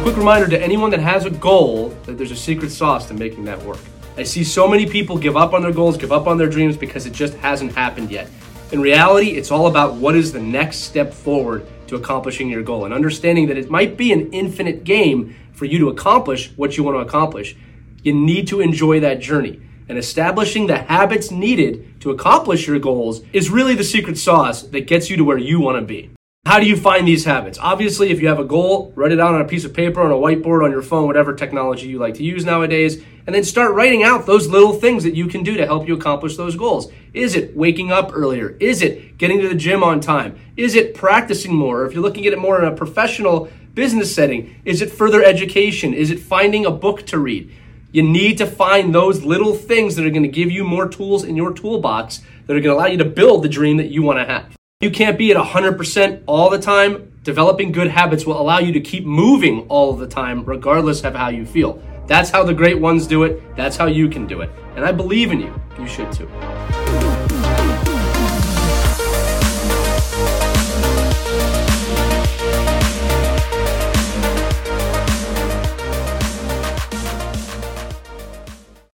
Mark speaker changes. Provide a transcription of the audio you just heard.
Speaker 1: reminder to anyone that has a goal that there's a secret sauce to making that work. I see so many people give up on their goals, give up on their dreams because it just hasn't happened yet. In reality, it's all about what is the next step forward to accomplishing your goal and understanding that it might be an infinite game for you to accomplish what you want to accomplish. You need to enjoy that journey. And establishing the habits needed to accomplish your goals is really the secret sauce that gets you to where you want to be. How do you find these habits? Obviously, if you have a goal, write it down on a piece of paper, on a whiteboard, on your phone, whatever technology you like to use nowadays, and then start writing out those little things that you can do to help you accomplish those goals. Is it waking up earlier? Is it getting to the gym on time? Is it practicing more? If you're looking at it more in a professional business setting, is it further education? Is it finding a book to read? You need to find those little things that are going to give you more tools in your toolbox that are going to allow you to build the dream that you want to have. You can't be at 100% all the time. Developing good habits will allow you to keep moving all the time, regardless of how you feel. That's how the great ones do it. That's how you can do it. And I believe in you. You should too.